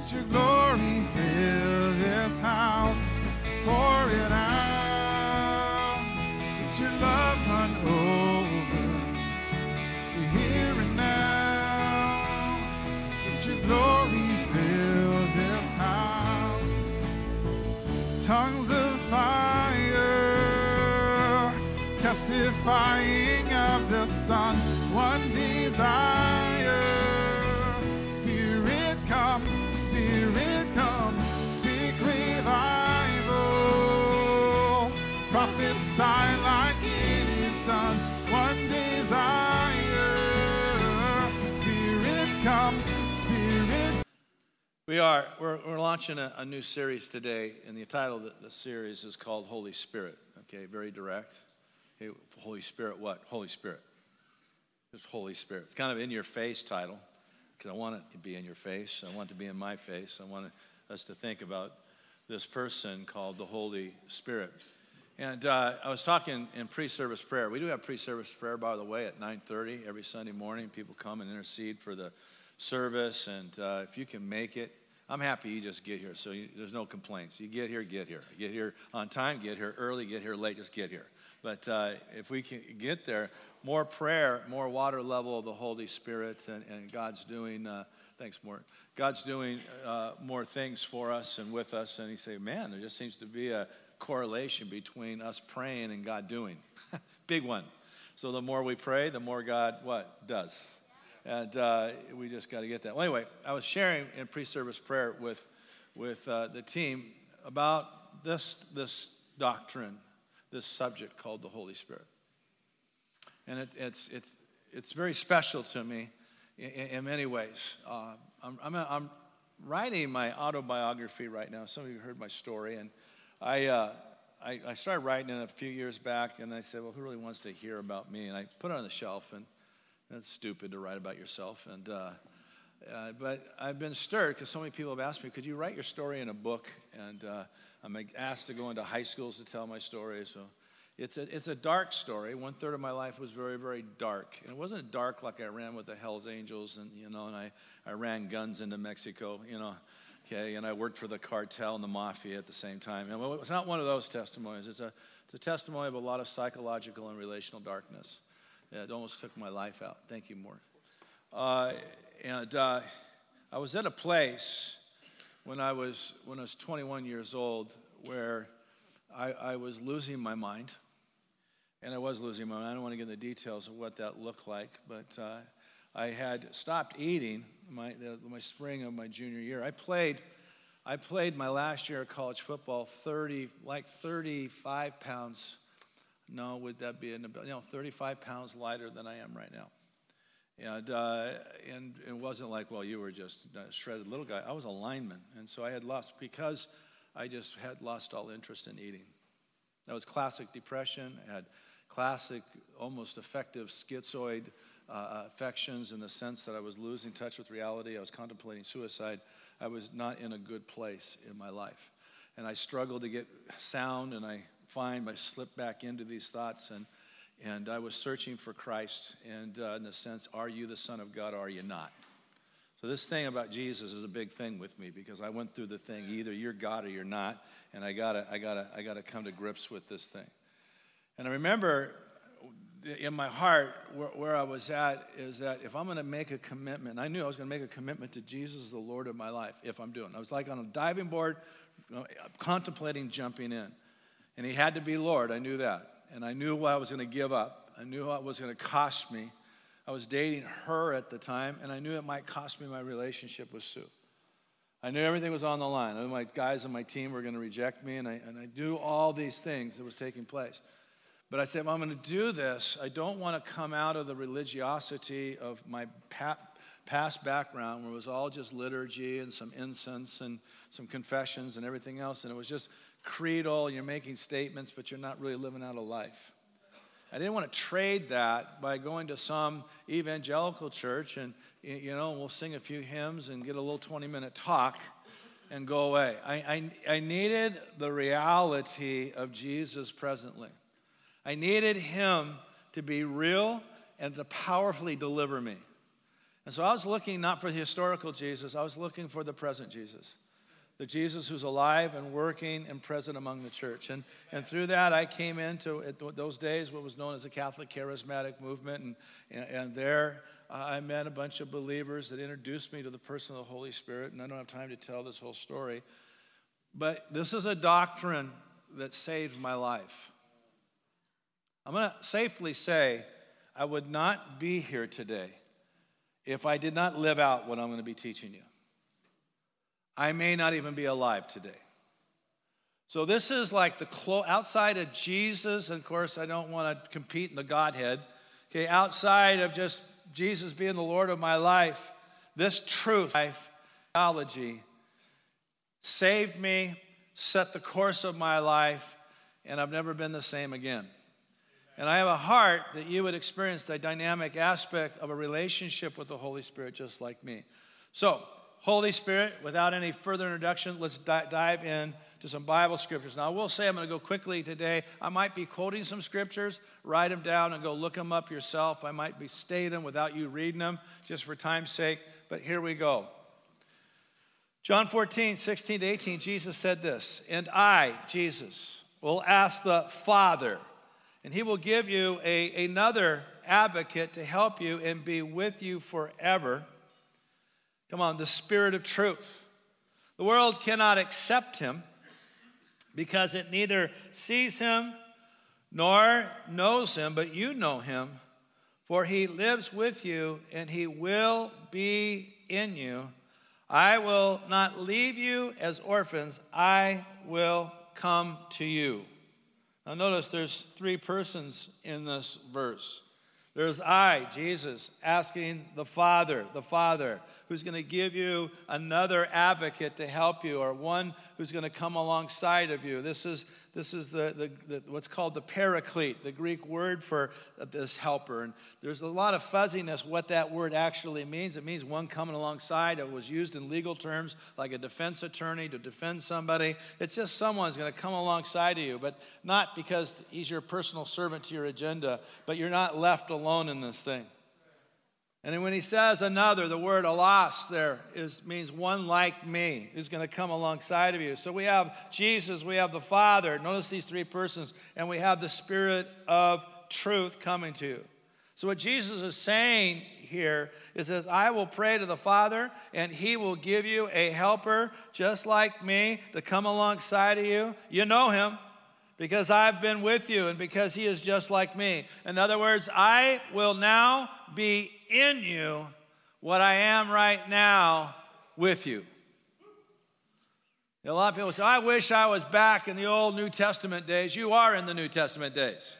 Let your glory fill this house. Pour it out. Let your love run over. We're here and now. Let your glory fill this house. Tongues of fire testifying of the Son. One desire. Like it is done. One desire. Spirit come, Spirit We are. We're, we're launching a, a new series today, and the title of the, the series is called Holy Spirit. Okay, very direct. Holy Spirit, what? Holy Spirit. Just Holy Spirit. It's kind of in your face title, because I want it to be in your face. I want it to be in my face. I want us to think about this person called the Holy Spirit. And uh, I was talking in pre-service prayer. We do have pre-service prayer, by the way, at 9:30 every Sunday morning. People come and intercede for the service, and uh, if you can make it, I'm happy you just get here. So you, there's no complaints. You get here, get here. Get here on time, get here early, get here late, just get here. But uh, if we can get there, more prayer, more water level of the Holy Spirit, and, and God's doing. Uh, thanks, Mort. God's doing uh, more things for us and with us, and you say, man, there just seems to be a correlation between us praying and God doing. Big one. So the more we pray, the more God what does. And uh, we just got to get that. Well, anyway, I was sharing in pre-service prayer with with uh, the team about this this doctrine, this subject called the Holy Spirit, and it, it's it's it's very special to me in, in many ways. Uh, I'm, I'm, I'm writing my autobiography right now. Some of you heard my story, and I. Uh, I, I started writing it a few years back, and I said, "Well, who really wants to hear about me?" And I put it on the shelf, and that's stupid to write about yourself. And uh, uh, but I've been stirred because so many people have asked me, "Could you write your story in a book?" And uh, I'm asked to go into high schools to tell my story. So it's a it's a dark story. One third of my life was very very dark, and it wasn't dark like I ran with the Hell's Angels, and you know, and I I ran guns into Mexico, you know. Okay, and I worked for the cartel and the mafia at the same time. And it's not one of those testimonies. It's a, it's a testimony of a lot of psychological and relational darkness. Yeah, it almost took my life out. Thank you, Mort. Uh, and uh, I was at a place when I was when I was 21 years old where I, I was losing my mind, and I was losing my mind. I don't want to get into the details of what that looked like, but uh, I had stopped eating my the, my spring of my junior year. I played. I played my last year of college football 30, like 35 pounds no, would that be an you know 35 pounds lighter than I am right now? And uh, and it wasn't like well you were just a shredded little guy. I was a lineman, and so I had lost because I just had lost all interest in eating. That was classic depression. I had classic, almost affective schizoid uh, affections in the sense that I was losing touch with reality. I was contemplating suicide. I was not in a good place in my life, and I struggled to get sound, and I find I slipped back into these thoughts and and I was searching for Christ and uh, in the sense, are you the Son of God or are you not? So this thing about Jesus is a big thing with me because I went through the thing either you're God or you're not, and I gotta I gotta I gotta come to grips with this thing. And I remember in my heart where, where I was at is that if I'm going to make a commitment, I knew I was going to make a commitment to Jesus, the Lord of my life, if I'm doing. I was like on a diving board, you know, contemplating jumping in. And he had to be Lord. I knew that. And I knew what I was going to give up. I knew what was going to cost me. I was dating her at the time, and I knew it might cost me my relationship with Sue. I knew everything was on the line. I knew my guys on my team were going to reject me, and I, and I knew all these things that was taking place. But I said, if I'm going to do this, I don't want to come out of the religiosity of my past background where it was all just liturgy and some incense and some confessions and everything else. And it was just creedal, you're making statements, but you're not really living out a life. I didn't want to trade that by going to some evangelical church and, you know, we'll sing a few hymns and get a little 20 minute talk and go away. I, I, I needed the reality of Jesus presently. I needed Him to be real and to powerfully deliver me. And so I was looking not for the historical Jesus, I was looking for the present Jesus. The Jesus who's alive and working and present among the church. And, and through that, I came into those days what was known as the Catholic Charismatic Movement. And, and, and there, uh, I met a bunch of believers that introduced me to the person of the Holy Spirit. And I don't have time to tell this whole story. But this is a doctrine that saved my life. I'm going to safely say I would not be here today if I did not live out what I'm going to be teaching you. I may not even be alive today. So this is like the clo- outside of Jesus, and of course I don't want to compete in the Godhead. Okay, outside of just Jesus being the Lord of my life, this truth, life, theology, saved me, set the course of my life, and I've never been the same again. And I have a heart that you would experience the dynamic aspect of a relationship with the Holy Spirit just like me. So, Holy Spirit, without any further introduction, let's di- dive in to some Bible scriptures. Now, I will say I'm going to go quickly today. I might be quoting some scriptures, write them down and go look them up yourself. I might be stating them without you reading them, just for time's sake. But here we go. John 14, 16 to 18, Jesus said this, and I, Jesus, will ask the Father and he will give you a, another advocate to help you and be with you forever. Come on, the Spirit of truth. The world cannot accept him because it neither sees him nor knows him, but you know him, for he lives with you and he will be in you. I will not leave you as orphans, I will come to you. Now, notice there's three persons in this verse. There's I, Jesus, asking the Father, the Father, who's going to give you another advocate to help you, or one who's going to come alongside of you. This is, this is the, the, the, what's called the paraclete, the Greek word for this helper. And there's a lot of fuzziness what that word actually means. It means one coming alongside. It was used in legal terms like a defense attorney to defend somebody. It's just someone's going to come alongside of you, but not because he's your personal servant to your agenda, but you're not left alone in this thing. And then when he says another, the word allos there is, means one like me is going to come alongside of you. So we have Jesus, we have the Father. Notice these three persons, and we have the Spirit of truth coming to you. So what Jesus is saying here is that I will pray to the Father, and He will give you a helper just like me to come alongside of you. You know Him because I've been with you and because He is just like me. In other words, I will now be in you what I am right now with you. A lot of people say, I wish I was back in the old New Testament days. You are in the New Testament days.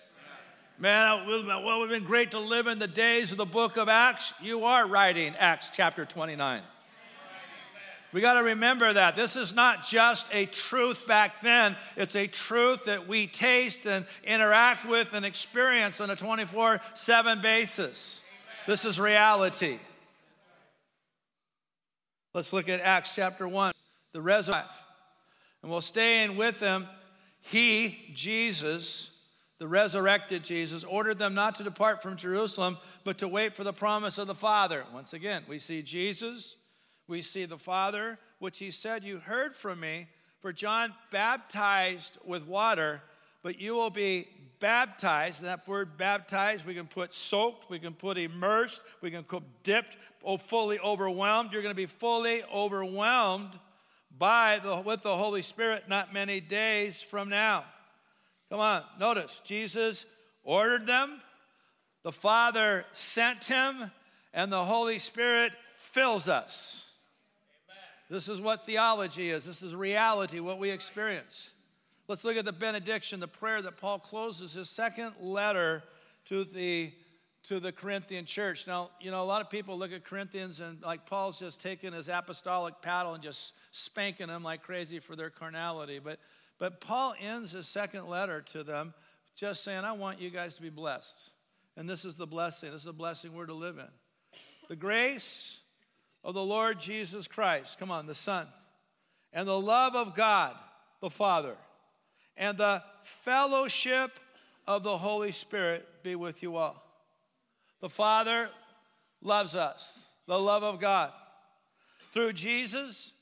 Man, well, it would have been great to live in the days of the book of Acts. You are writing Acts chapter 29. We got to remember that. This is not just a truth back then, it's a truth that we taste and interact with and experience on a 24 7 basis. This is reality. Let's look at Acts chapter 1, the resurrection. And we'll stay in with them. He, Jesus, the resurrected Jesus, ordered them not to depart from Jerusalem, but to wait for the promise of the Father. Once again, we see Jesus, we see the Father, which he said, You heard from me, for John baptized with water, but you will be baptized. That word baptized, we can put soaked, we can put immersed, we can put dipped, oh, fully overwhelmed. You're going to be fully overwhelmed by the, with the Holy Spirit not many days from now. Come on, notice Jesus ordered them, the Father sent him, and the Holy Spirit fills us. Amen. This is what theology is. This is reality, what we experience. Let's look at the benediction, the prayer that Paul closes his second letter to the to the Corinthian church. Now, you know, a lot of people look at Corinthians and like Paul's just taking his apostolic paddle and just spanking them like crazy for their carnality. But but Paul ends his second letter to them just saying, I want you guys to be blessed. And this is the blessing. This is the blessing we're to live in. The grace of the Lord Jesus Christ, come on, the Son, and the love of God, the Father and the fellowship of the Holy Spirit be with you all. The Father loves us. the love of God. Through Jesus,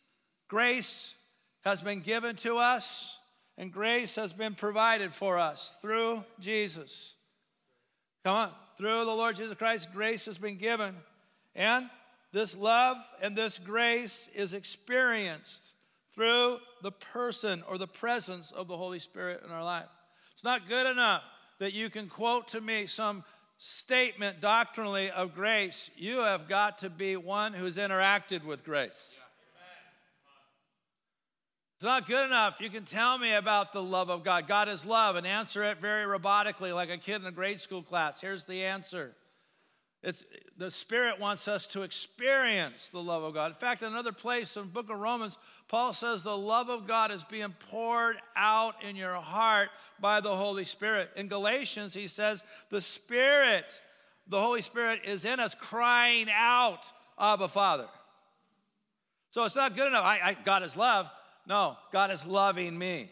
grace has been given to us and grace has been provided for us through Jesus. Come on, through the Lord Jesus Christ, grace has been given. And this love and this grace is experienced through the person or the presence of the Holy Spirit in our life. It's not good enough that you can quote to me some statement doctrinally of grace. You have got to be one who's interacted with grace. It's not good enough. You can tell me about the love of God. God is love and answer it very robotically, like a kid in a grade school class. Here's the answer. It's, the Spirit wants us to experience the love of God. In fact, in another place in the book of Romans, Paul says the love of God is being poured out in your heart by the Holy Spirit. In Galatians, he says the Spirit, the Holy Spirit, is in us crying out, Abba, Father. So it's not good enough. I, I, God is love. No, God is loving me.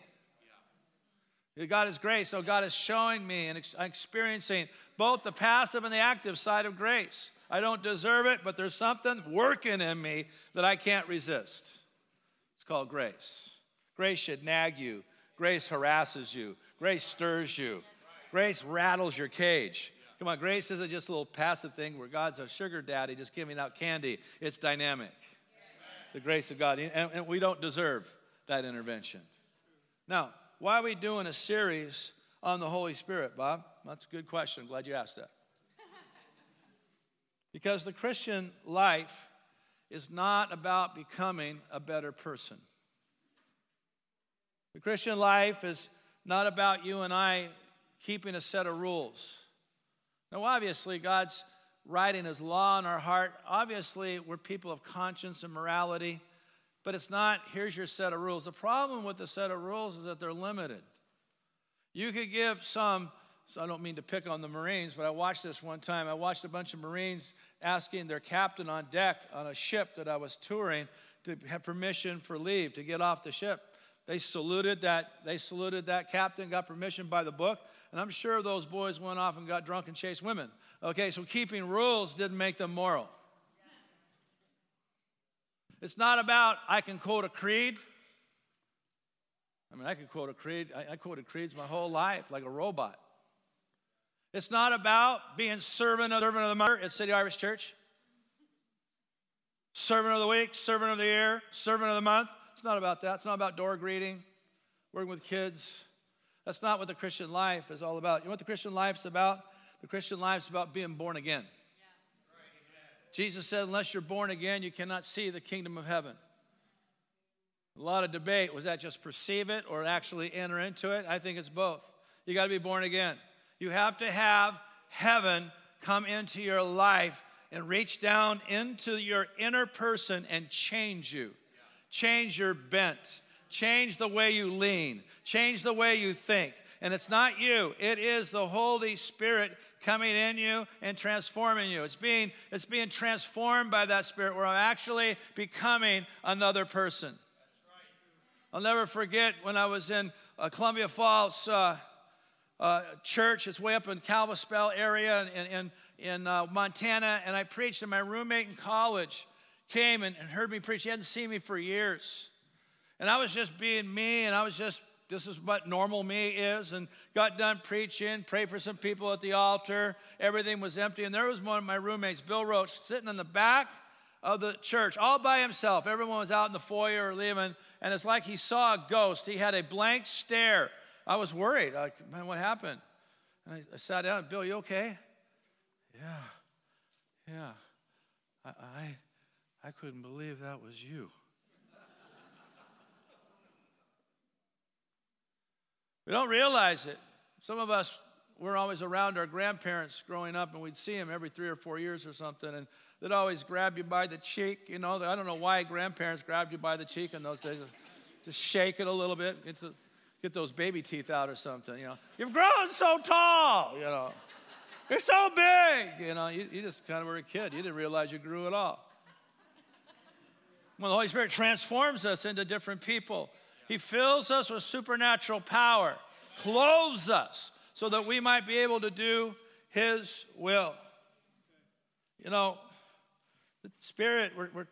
God is grace, so God is showing me and experiencing both the passive and the active side of grace. I don't deserve it, but there's something working in me that I can't resist. It's called grace. Grace should nag you, grace harasses you, grace stirs you, grace rattles your cage. Come on, grace isn't just a little passive thing where God's a sugar daddy just giving out candy, it's dynamic. The grace of God, and we don't deserve that intervention. Now, why are we doing a series on the Holy Spirit, Bob? That's a good question. I'm glad you asked that. because the Christian life is not about becoming a better person. The Christian life is not about you and I keeping a set of rules. Now, obviously, God's writing His law in our heart. Obviously, we're people of conscience and morality but it's not, here's your set of rules. The problem with the set of rules is that they're limited. You could give some, so I don't mean to pick on the Marines, but I watched this one time. I watched a bunch of Marines asking their captain on deck on a ship that I was touring to have permission for leave to get off the ship. They saluted that, they saluted that captain, got permission by the book, and I'm sure those boys went off and got drunk and chased women. Okay, so keeping rules didn't make them moral. It's not about I can quote a creed. I mean, I could quote a creed. I, I quoted creeds my whole life like a robot. It's not about being servant of, servant of the mother at City Harvest Church. Servant of the week, servant of the year, servant of the month. It's not about that. It's not about door greeting, working with kids. That's not what the Christian life is all about. You know what the Christian life is about? The Christian life is about being born again. Jesus said, unless you're born again, you cannot see the kingdom of heaven. A lot of debate was that just perceive it or actually enter into it? I think it's both. You got to be born again. You have to have heaven come into your life and reach down into your inner person and change you. Change your bent, change the way you lean, change the way you think. And it's not you, it is the Holy Spirit coming in you and transforming you. It's being, it's being transformed by that Spirit where I'm actually becoming another person. I'll never forget when I was in uh, Columbia Falls uh, uh, church. It's way up in Kalispell area in, in, in uh, Montana, and I preached, and my roommate in college came and, and heard me preach. He hadn't seen me for years. And I was just being me, and I was just this is what normal me is, and got done preaching, prayed for some people at the altar. Everything was empty, and there was one of my roommates, Bill Roach, sitting in the back of the church all by himself. Everyone was out in the foyer or leaving, and it's like he saw a ghost. He had a blank stare. I was worried. Like, man, what happened? And I, I sat down. Bill, you okay? Yeah, yeah. I, I, I couldn't believe that was you. We don't realize it. Some of us we're always around our grandparents growing up, and we'd see them every three or four years or something, and they'd always grab you by the cheek. You know, I don't know why grandparents grabbed you by the cheek in those days. Just shake it a little bit, get, the, get those baby teeth out or something. You know, you've grown so tall. You know, you're so big. You know, you, you just kind of were a kid. You didn't realize you grew at all. When the Holy Spirit transforms us into different people, he fills us with supernatural power, clothes us so that we might be able to do His will. You know, The Spirit, we're, we're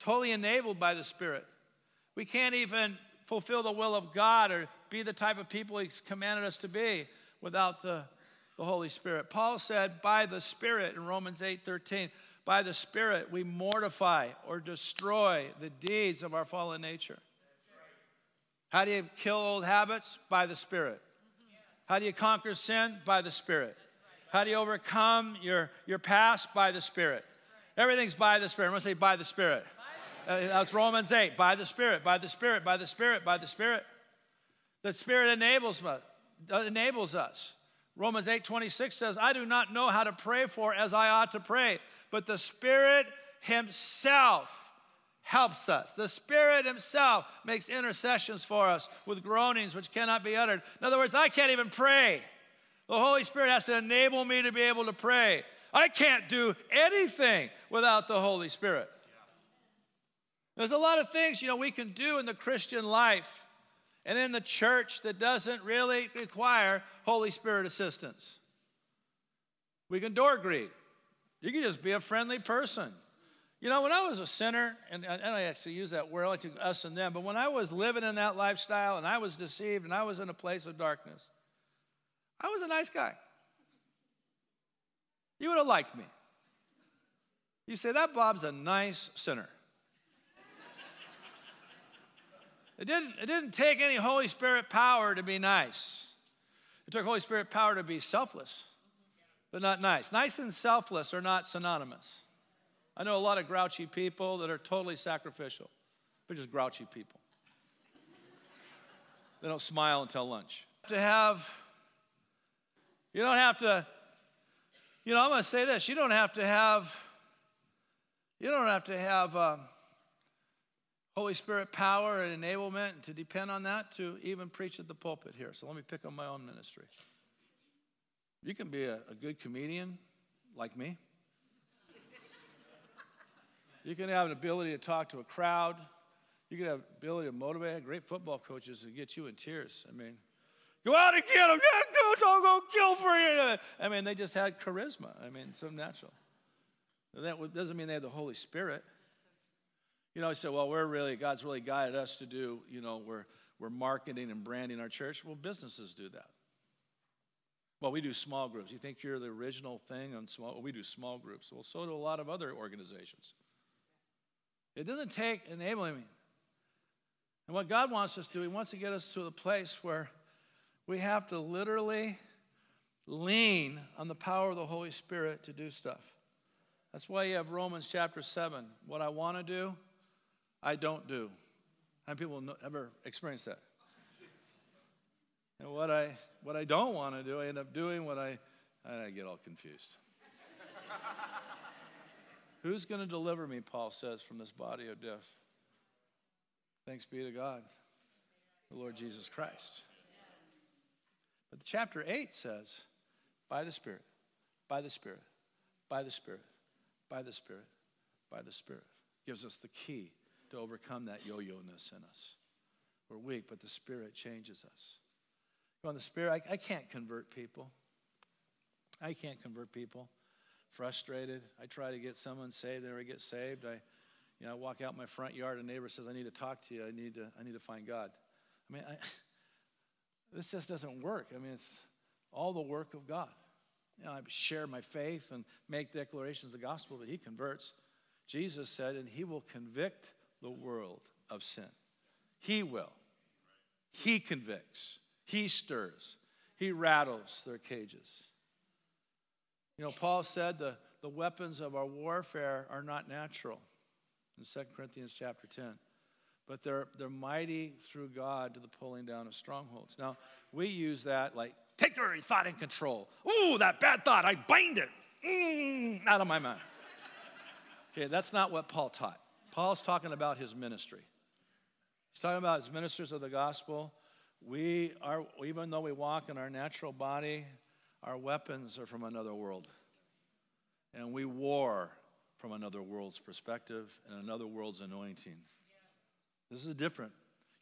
totally enabled by the Spirit. We can't even fulfill the will of God or be the type of people He's commanded us to be without the, the Holy Spirit. Paul said, by the Spirit in Romans 8 13, by the Spirit we mortify or destroy the deeds of our fallen nature. How do you kill old habits? By the Spirit. How do you conquer sin? By the Spirit. How do you overcome your, your past? By the Spirit. Everything's by the Spirit. I'm going to say by the Spirit. Uh, that's Romans 8. By the Spirit, by the Spirit, by the Spirit, by the Spirit. The Spirit enables, enables us. Romans 8 26 says, I do not know how to pray for as I ought to pray, but the Spirit Himself helps us. The Spirit Himself makes intercessions for us with groanings which cannot be uttered. In other words, I can't even pray. The Holy Spirit has to enable me to be able to pray. I can't do anything without the Holy Spirit. There's a lot of things, you know, we can do in the Christian life and in the church that doesn't really require Holy Spirit assistance. We can door greet. You can just be a friendly person. You know, when I was a sinner, and I actually use that word, I like to us and them, but when I was living in that lifestyle and I was deceived and I was in a place of darkness, I was a nice guy. You would have liked me. You say, that Bob's a nice sinner. it, didn't, it didn't take any Holy Spirit power to be nice. It took Holy Spirit power to be selfless, but not nice. Nice and selfless are not synonymous. I know a lot of grouchy people that are totally sacrificial. They're just grouchy people. They don't smile until lunch. To have, you don't have to, you know, I'm going to say this. You don't have to have, you don't have to have um, Holy Spirit power and enablement to depend on that to even preach at the pulpit here. So let me pick on my own ministry. You can be a, a good comedian like me. You can have an ability to talk to a crowd. You can have ability to motivate. Great football coaches that get you in tears. I mean, go out and get them. Yeah, coach, I'll go kill for you. I mean, they just had charisma. I mean, so natural. That doesn't mean they have the Holy Spirit. You know, I said, well, we're really, God's really guided us to do, you know, we're, we're marketing and branding our church. Well, businesses do that. Well, we do small groups. You think you're the original thing on small? Well, we do small groups. Well, so do a lot of other organizations. It doesn't take enabling. Me. And what God wants us to do, He wants to get us to the place where we have to literally lean on the power of the Holy Spirit to do stuff. That's why you have Romans chapter 7. What I want to do, I don't do. How many people ever experienced that? And what I, what I don't want to do, I end up doing what I, I get all confused. Who's going to deliver me, Paul says, from this body of death? Thanks be to God, the Lord Jesus Christ. But chapter 8 says, by the Spirit, by the Spirit, by the Spirit, by the Spirit, by the Spirit. Gives us the key to overcome that yo yo ness in us. We're weak, but the Spirit changes us. On the Spirit, I, I can't convert people. I can't convert people frustrated. I try to get someone saved, they never get saved. I, you know, I walk out my front yard, a neighbor says, I need to talk to you. I need to, I need to find God. I mean, I, this just doesn't work. I mean, it's all the work of God. You know, I share my faith and make declarations of the gospel, but he converts. Jesus said, and he will convict the world of sin. He will. He convicts. He stirs. He rattles their cages. You know, Paul said the, the weapons of our warfare are not natural in 2 Corinthians chapter 10, but they're, they're mighty through God to the pulling down of strongholds. Now, we use that like, take your thought in control. Ooh, that bad thought, I bind it mm, out of my mind. Okay, that's not what Paul taught. Paul's talking about his ministry. He's talking about his ministers of the gospel. We are, even though we walk in our natural body, our weapons are from another world. And we war from another world's perspective and another world's anointing. This is different.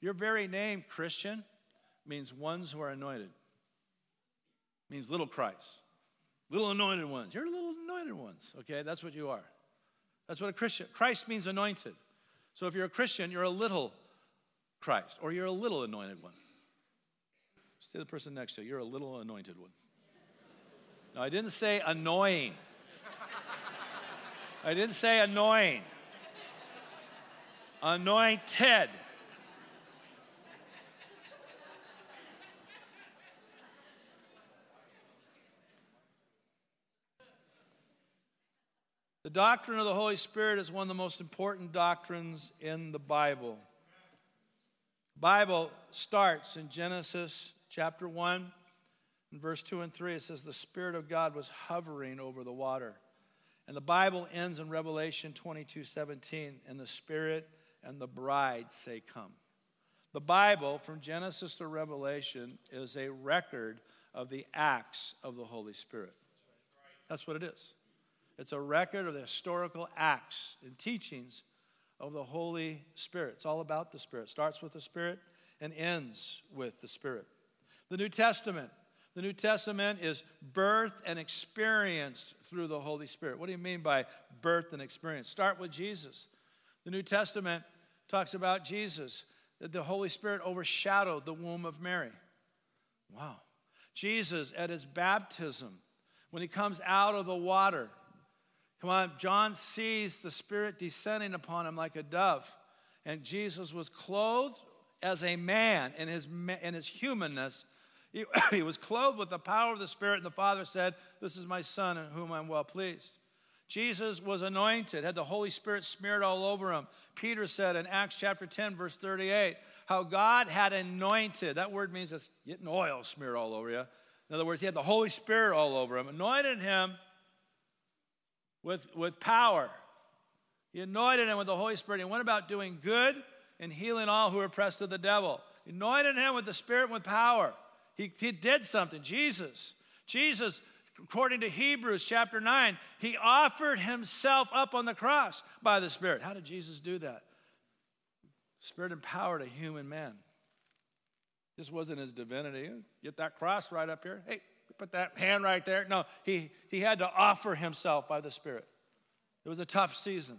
Your very name, Christian, means ones who are anointed. Means little Christ. Little anointed ones. You're little anointed ones, okay? That's what you are. That's what a Christian, Christ means anointed. So if you're a Christian, you're a little Christ, or you're a little anointed one. Say the person next to you, you're a little anointed one. No, I didn't say annoying. I didn't say annoying. Anointed. The doctrine of the Holy Spirit is one of the most important doctrines in the Bible. The Bible starts in Genesis chapter 1 in verse 2 and 3 it says the spirit of God was hovering over the water. And the Bible ends in Revelation 22, 17, and the spirit and the bride say come. The Bible from Genesis to Revelation is a record of the acts of the Holy Spirit. That's what it is. It's a record of the historical acts and teachings of the Holy Spirit. It's all about the Spirit. Starts with the Spirit and ends with the Spirit. The New Testament. The New Testament is birthed and experienced through the Holy Spirit. What do you mean by birth and experience? Start with Jesus. The New Testament talks about Jesus, that the Holy Spirit overshadowed the womb of Mary. Wow. Jesus at his baptism, when he comes out of the water, Come on, John sees the Spirit descending upon him like a dove. And Jesus was clothed as a man in his, in his humanness. He, he was clothed with the power of the Spirit, and the Father said, This is my Son in whom I'm well pleased. Jesus was anointed, had the Holy Spirit smeared all over him. Peter said in Acts chapter 10, verse 38, how God had anointed. That word means it's getting oil smeared all over you. In other words, he had the Holy Spirit all over him, anointed him with, with power. He anointed him with the Holy Spirit. He went about doing good and healing all who were oppressed of the devil. He anointed him with the Spirit and with power. He, he did something. Jesus. Jesus, according to Hebrews chapter 9, he offered himself up on the cross by the Spirit. How did Jesus do that? Spirit empowered a human man. This wasn't his divinity. Get that cross right up here. Hey, put that hand right there. No, he, he had to offer himself by the Spirit. It was a tough season,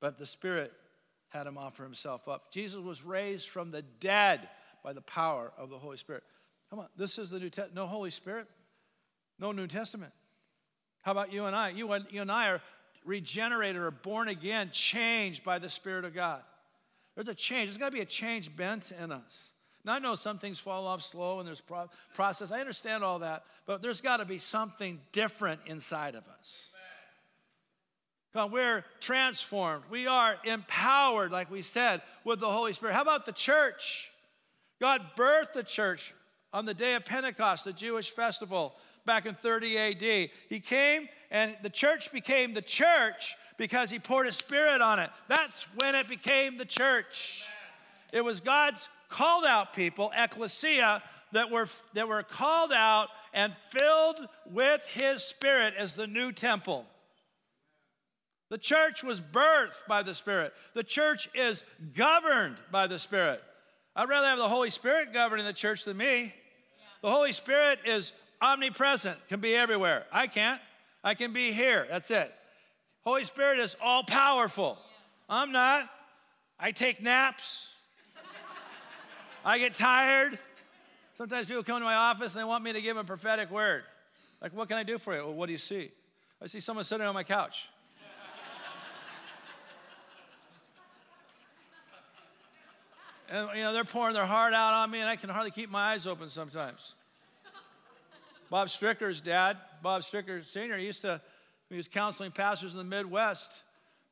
but the Spirit had him offer himself up. Jesus was raised from the dead by the power of the Holy Spirit. Come on, this is the New Testament. No Holy Spirit, no New Testament. How about you and I? You and, you and I are regenerated or born again, changed by the Spirit of God. There's a change. There's got to be a change bent in us. Now, I know some things fall off slow and there's pro- process. I understand all that, but there's got to be something different inside of us. Come, on, we're transformed. We are empowered, like we said, with the Holy Spirit. How about the church? God birthed the church on the day of Pentecost, the Jewish festival back in 30 AD. He came and the church became the church because he poured his spirit on it. That's when it became the church. It was God's called out people, ecclesia, that were, that were called out and filled with his spirit as the new temple. The church was birthed by the Spirit. The church is governed by the Spirit. I'd rather have the Holy Spirit governing the church than me. The Holy Spirit is omnipresent, can be everywhere. I can't. I can be here. That's it. Holy Spirit is all powerful. I'm not. I take naps. I get tired. Sometimes people come to my office and they want me to give them a prophetic word. Like, what can I do for you? Well, what do you see? I see someone sitting on my couch. And, you know, they're pouring their heart out on me, and I can hardly keep my eyes open sometimes. Bob Stricker's dad, Bob Stricker Sr., used to, he was counseling pastors in the Midwest.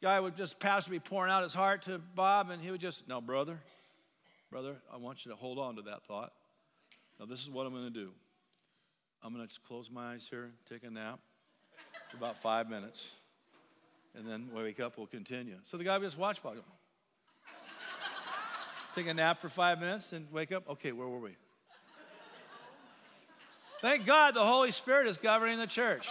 Guy would just, pastor be pouring out his heart to Bob, and he would just, no, brother, Brother, I want you to hold on to that thought. Now, this is what I'm going to do. I'm going to just close my eyes here, take a nap for about five minutes, and then when we wake up, we'll continue. So the guy would just watch Bob. Take a nap for five minutes and wake up. Okay, where were we? Thank God the Holy Spirit is governing the church.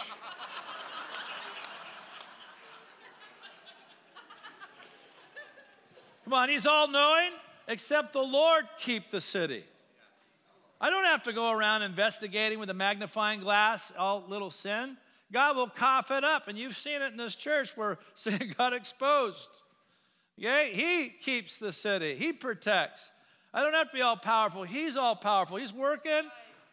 Come on, He's all knowing except the Lord keep the city. I don't have to go around investigating with a magnifying glass all little sin. God will cough it up. And you've seen it in this church where sin got exposed. Yeah, He keeps the city, He protects. I don't have to be all powerful. He's all powerful. He's working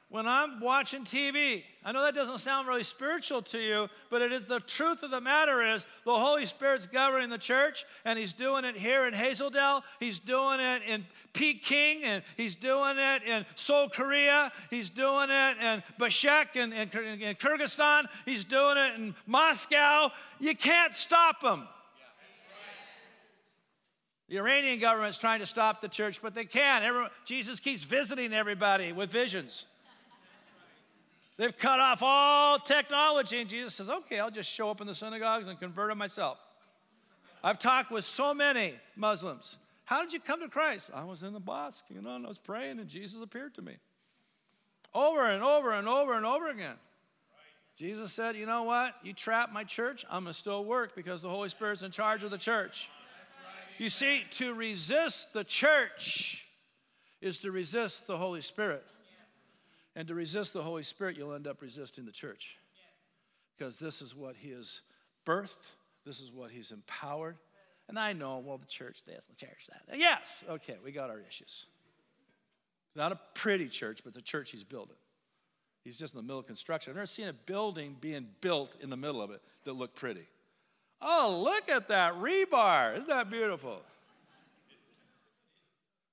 when I'm watching TV. I know that doesn't sound really spiritual to you, but it is the truth of the matter is the Holy Spirit's governing the church, and He's doing it here in Hazeldale. He's doing it in Peking, and He's doing it in Seoul, Korea. He's doing it in Bishkek and in, in, in Kyrgyzstan. He's doing it in Moscow. You can't stop Him. The Iranian government's trying to stop the church, but they can't. Everyone, Jesus keeps visiting everybody with visions. They've cut off all technology, and Jesus says, Okay, I'll just show up in the synagogues and convert them myself. I've talked with so many Muslims. How did you come to Christ? I was in the mosque, you know, and I was praying, and Jesus appeared to me. Over and over and over and over again. Jesus said, You know what? You trap my church, I'm going to still work because the Holy Spirit's in charge of the church. You see, to resist the church is to resist the Holy Spirit. And to resist the Holy Spirit, you'll end up resisting the church. Because this is what He has birthed, this is what He's empowered. And I know, well, the church this, the church that. Yes, okay, we got our issues. It's not a pretty church, but the church He's building. He's just in the middle of construction. I've never seen a building being built in the middle of it that looked pretty. Oh, look at that rebar. Isn't that beautiful?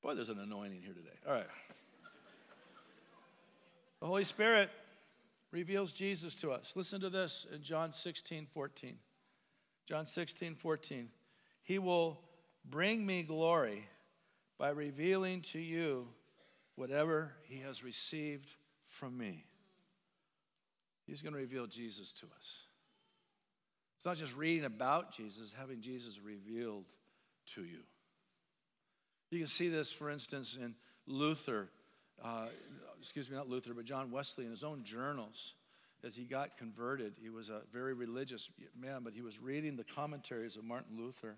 Boy, there's an anointing here today. All right. The Holy Spirit reveals Jesus to us. Listen to this in John 16, 14. John 16, 14. He will bring me glory by revealing to you whatever he has received from me. He's going to reveal Jesus to us. It's not just reading about Jesus, having Jesus revealed to you. You can see this, for instance, in Luther, uh, excuse me, not Luther, but John Wesley in his own journals. As he got converted, he was a very religious man, but he was reading the commentaries of Martin Luther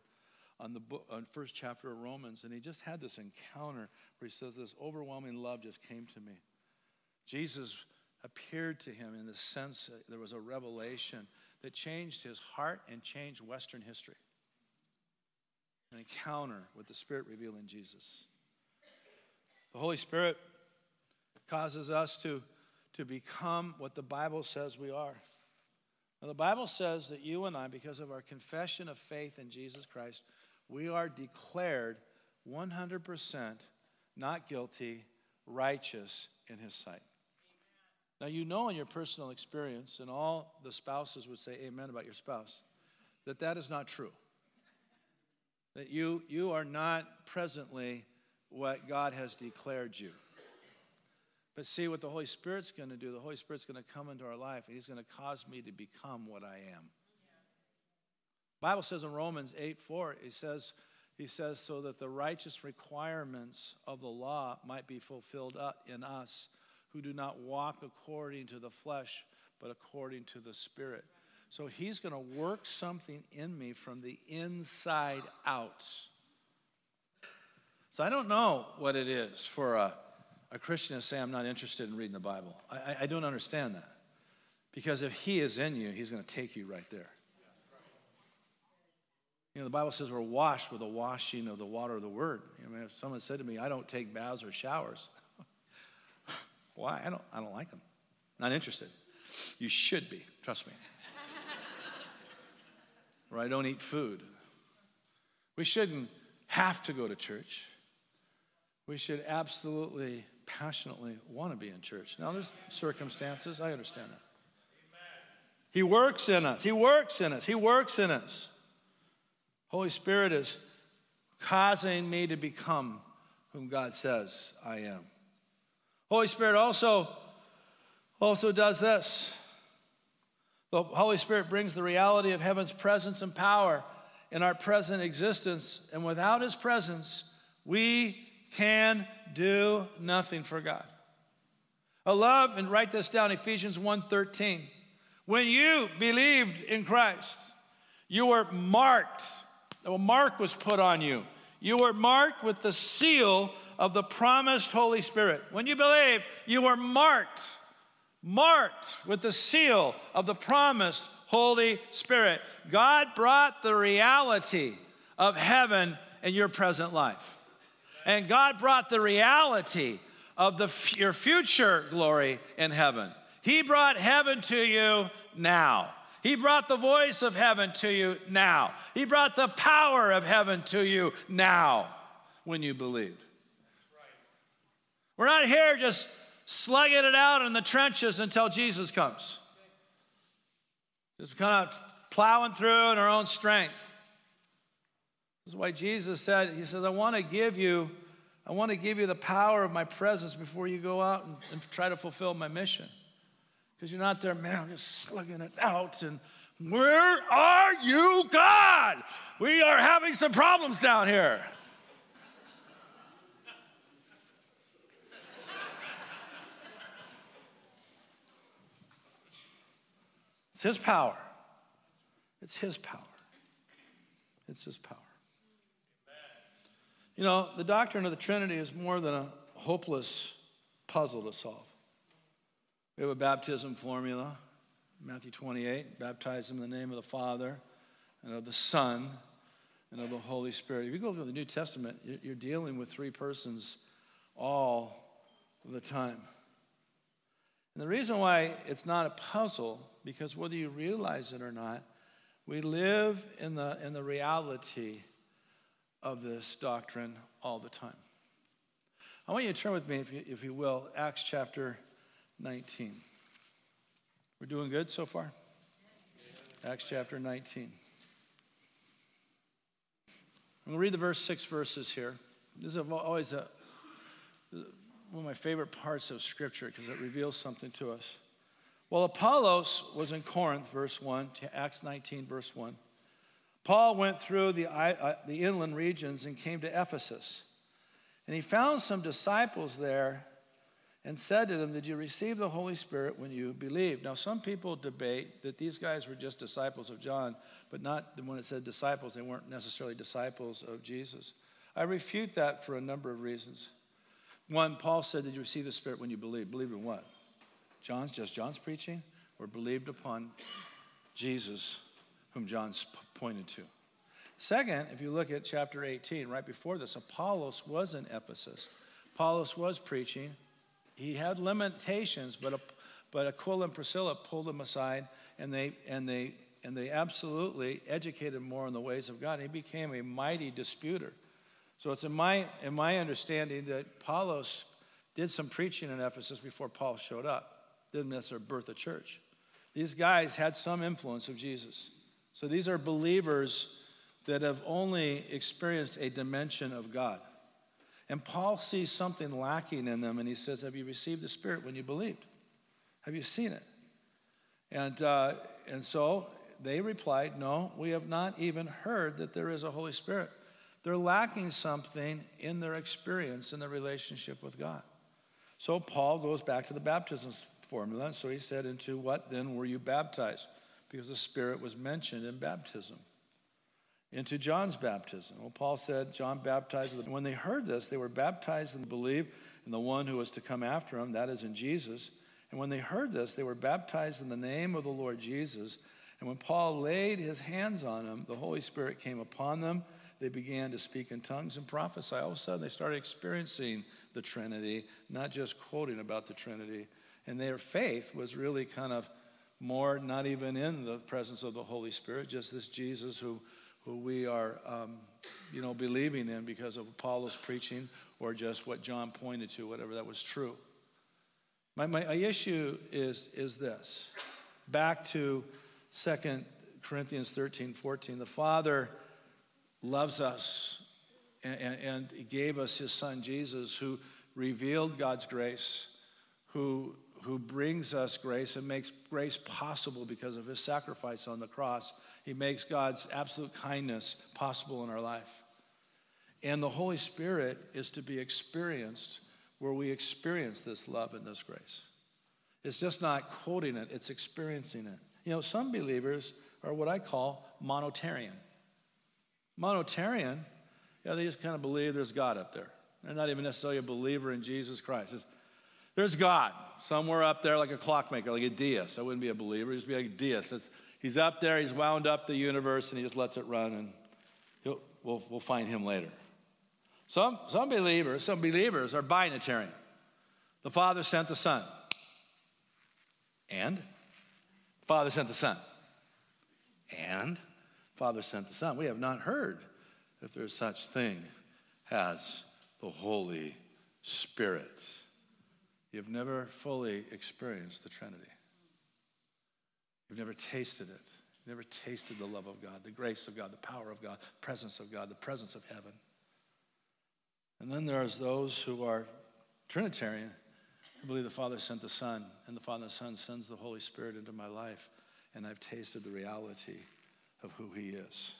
on the book, on first chapter of Romans, and he just had this encounter where he says, "This overwhelming love just came to me." Jesus appeared to him in the sense there was a revelation that changed his heart and changed Western history. An encounter with the Spirit revealing Jesus. The Holy Spirit causes us to, to become what the Bible says we are. Now, the Bible says that you and I, because of our confession of faith in Jesus Christ, we are declared 100% not guilty, righteous in His sight. Now, you know in your personal experience, and all the spouses would say amen about your spouse, that that is not true. That you, you are not presently what God has declared you. But see what the Holy Spirit's going to do. The Holy Spirit's going to come into our life, and He's going to cause me to become what I am. Bible says in Romans 8 4, he says, he says, so that the righteous requirements of the law might be fulfilled uh, in us who do not walk according to the flesh, but according to the Spirit. So he's going to work something in me from the inside out. So I don't know what it is for a, a Christian to say, I'm not interested in reading the Bible. I, I don't understand that. Because if he is in you, he's going to take you right there. You know, the Bible says we're washed with the washing of the water of the word. I mean, if someone said to me, I don't take baths or showers, why? I don't, I don't like them. Not interested. You should be, trust me. or I don't eat food. We shouldn't have to go to church. We should absolutely, passionately want to be in church. Now, there's circumstances, I understand that. He works in us. He works in us. He works in us. Holy Spirit is causing me to become whom God says I am. Holy Spirit also, also does this. The Holy Spirit brings the reality of heaven's presence and power in our present existence, and without His presence, we can do nothing for God. I love and write this down Ephesians 1:13. When you believed in Christ, you were marked. A mark was put on you. You were marked with the seal of the promised Holy Spirit. When you believe, you were marked marked with the seal of the promised Holy Spirit. God brought the reality of heaven in your present life. And God brought the reality of the, your future glory in heaven. He brought heaven to you now. He brought the voice of heaven to you now. He brought the power of heaven to you now when you believed. We're not here just slugging it out in the trenches until Jesus comes. Just kind of plowing through in our own strength. This is why Jesus said, He says, I want to give you, I want to give you the power of my presence before you go out and, and try to fulfill my mission. Because you're not there, man, just slugging it out and where are you, God? We are having some problems down here. It's His power. It's His power. It's His power. You know, the doctrine of the Trinity is more than a hopeless puzzle to solve. We have a baptism formula, Matthew 28 baptize them in the name of the Father and of the Son and of the Holy Spirit. If you go to the New Testament, you're dealing with three persons all the time. And the reason why it's not a puzzle, because whether you realize it or not, we live in the, in the reality of this doctrine all the time. I want you to turn with me, if you, if you will, Acts chapter 19. We're doing good so far? Acts chapter 19. I'm going to read the verse six verses here. This is always a, one of my favorite parts of Scripture because it reveals something to us. Well, Apollos was in Corinth, verse 1, to Acts 19, verse 1. Paul went through the, uh, the inland regions and came to Ephesus. And he found some disciples there and said to them, Did you receive the Holy Spirit when you believed? Now, some people debate that these guys were just disciples of John, but not when it said disciples, they weren't necessarily disciples of Jesus. I refute that for a number of reasons. One, Paul said, Did you receive the Spirit when you believed? Believe in what? John's just John's preaching, or believed upon Jesus, whom John's pointed to. Second, if you look at chapter 18, right before this, Apollos was in Ephesus. Apollos was preaching, he had limitations, but, but Aquila and Priscilla pulled him aside and they, and, they, and they absolutely educated more in the ways of God. He became a mighty disputer. So it's in my, in my understanding that Apollos did some preaching in Ephesus before Paul showed up. Didn't necessarily birth a church. These guys had some influence of Jesus. So these are believers that have only experienced a dimension of God. And Paul sees something lacking in them, and he says, Have you received the Spirit when you believed? Have you seen it? And, uh, and so they replied, No, we have not even heard that there is a Holy Spirit. They're lacking something in their experience in their relationship with God. So Paul goes back to the baptism formula. So he said, Into what then were you baptized? Because the Spirit was mentioned in baptism into John's baptism. Well, Paul said John baptized them. When they heard this, they were baptized and believed in the one who was to come after him, that is in Jesus. And when they heard this, they were baptized in the name of the Lord Jesus. And when Paul laid his hands on them, the Holy Spirit came upon them. They began to speak in tongues and prophesy. All of a sudden, they started experiencing the Trinity, not just quoting about the Trinity. And their faith was really kind of more not even in the presence of the Holy Spirit, just this Jesus who who we are, um, you know, believing in because of Apollos' preaching or just what John pointed to, whatever that was true. My, my issue is, is this. Back to 2 Corinthians 13, 14. The Father loves us and, and, and gave us his son Jesus who revealed God's grace, who, who brings us grace and makes grace possible because of his sacrifice on the cross he makes God's absolute kindness possible in our life. And the Holy Spirit is to be experienced where we experience this love and this grace. It's just not quoting it, it's experiencing it. You know, some believers are what I call monotarian. Monotarian, yeah, they just kind of believe there's God up there. They're not even necessarily a believer in Jesus Christ. It's, There's God somewhere up there, like a clockmaker, like a deist. I wouldn't be a believer, he'd be like a deist. he's up there, he's wound up the universe, and he just lets it run, and we'll, we'll find him later. Some, some believers, some believers are binitarian. The Father sent the Son. And? Father sent the Son. And? Father sent the Son. We have not heard if there's such thing as the Holy Spirit. You've never fully experienced the Trinity. You've never tasted it. You've never tasted the love of God, the grace of God, the power of God, the presence of God, the presence of heaven. And then there's those who are Trinitarian who believe the Father sent the Son, and the Father and the Son sends the Holy Spirit into my life, and I've tasted the reality of who He is.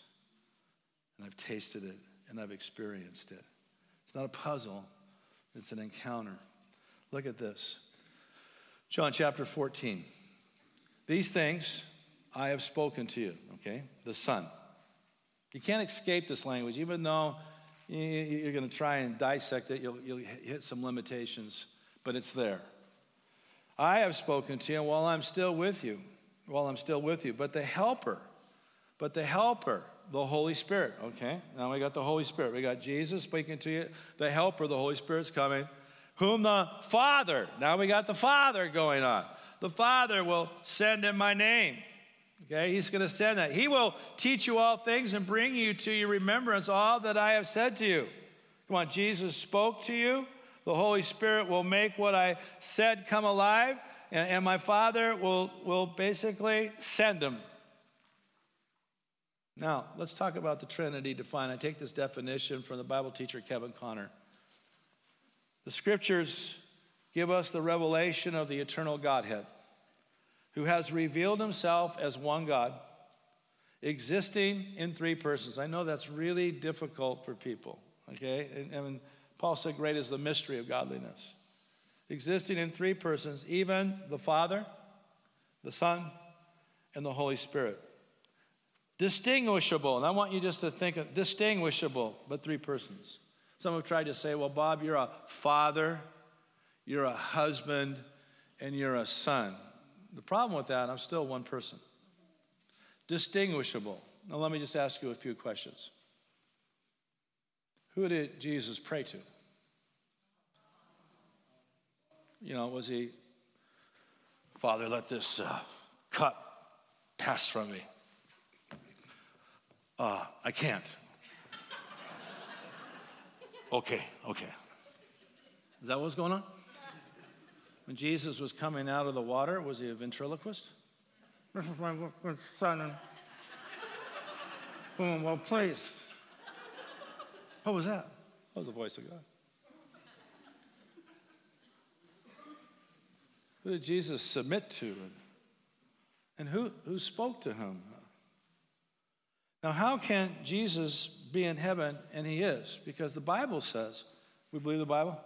And I've tasted it, and I've experienced it. It's not a puzzle, it's an encounter. Look at this John chapter 14. These things I have spoken to you, okay? The Son. You can't escape this language, even though you're going to try and dissect it, you'll, you'll hit some limitations, but it's there. I have spoken to you while I'm still with you, while I'm still with you. But the Helper, but the Helper, the Holy Spirit, okay? Now we got the Holy Spirit. We got Jesus speaking to you. The Helper, the Holy Spirit's coming. Whom the Father, now we got the Father going on. The Father will send in my name. Okay, he's going to send that. He will teach you all things and bring you to your remembrance all that I have said to you. Come on, Jesus spoke to you. The Holy Spirit will make what I said come alive, and, and my Father will, will basically send them. Now, let's talk about the Trinity defined. I take this definition from the Bible teacher Kevin Conner. The scriptures give us the revelation of the eternal Godhead who has revealed himself as one God, existing in three persons. I know that's really difficult for people, okay? And, and Paul said, Great is the mystery of godliness. Existing in three persons, even the Father, the Son, and the Holy Spirit. Distinguishable, and I want you just to think of distinguishable, but three persons. Some have tried to say, well, Bob, you're a father, you're a husband, and you're a son. The problem with that, I'm still one person. Distinguishable. Now, let me just ask you a few questions. Who did Jesus pray to? You know, was he, Father, let this uh, cup pass from me? Uh, I can't. Okay, okay. Is that what's going on? When Jesus was coming out of the water, was he a ventriloquist? This is my son. Boom, well, please. What was that? That was the voice of God. Who did Jesus submit to? And who, who spoke to him? Now, how can Jesus be in heaven? And he is, because the Bible says, we believe the Bible?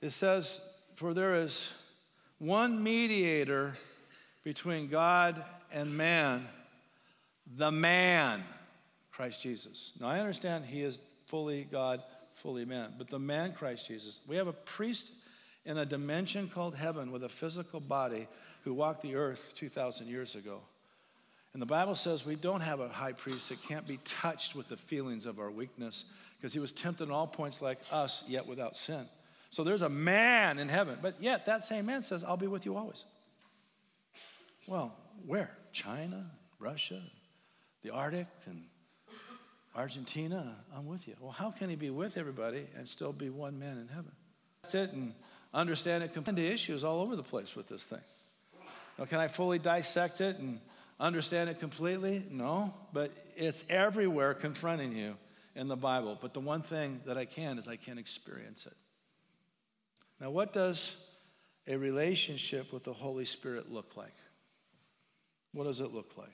it says, For there is one mediator between God and man, the man, Christ Jesus. Now, I understand he is fully God, fully man, but the man, Christ Jesus. We have a priest in a dimension called heaven with a physical body who walked the earth 2,000 years ago. And the Bible says we don't have a high priest that can't be touched with the feelings of our weakness because he was tempted in all points like us, yet without sin. So there's a man in heaven, but yet that same man says, I'll be with you always. Well, where? China, Russia, the Arctic, and Argentina, I'm with you. Well, how can he be with everybody and still be one man in heaven? It and understand it. Into issues all over the place with this thing. Now, can I fully dissect it and understand it completely? No, but it's everywhere confronting you in the Bible. But the one thing that I can is I can experience it. Now, what does a relationship with the Holy Spirit look like? What does it look like?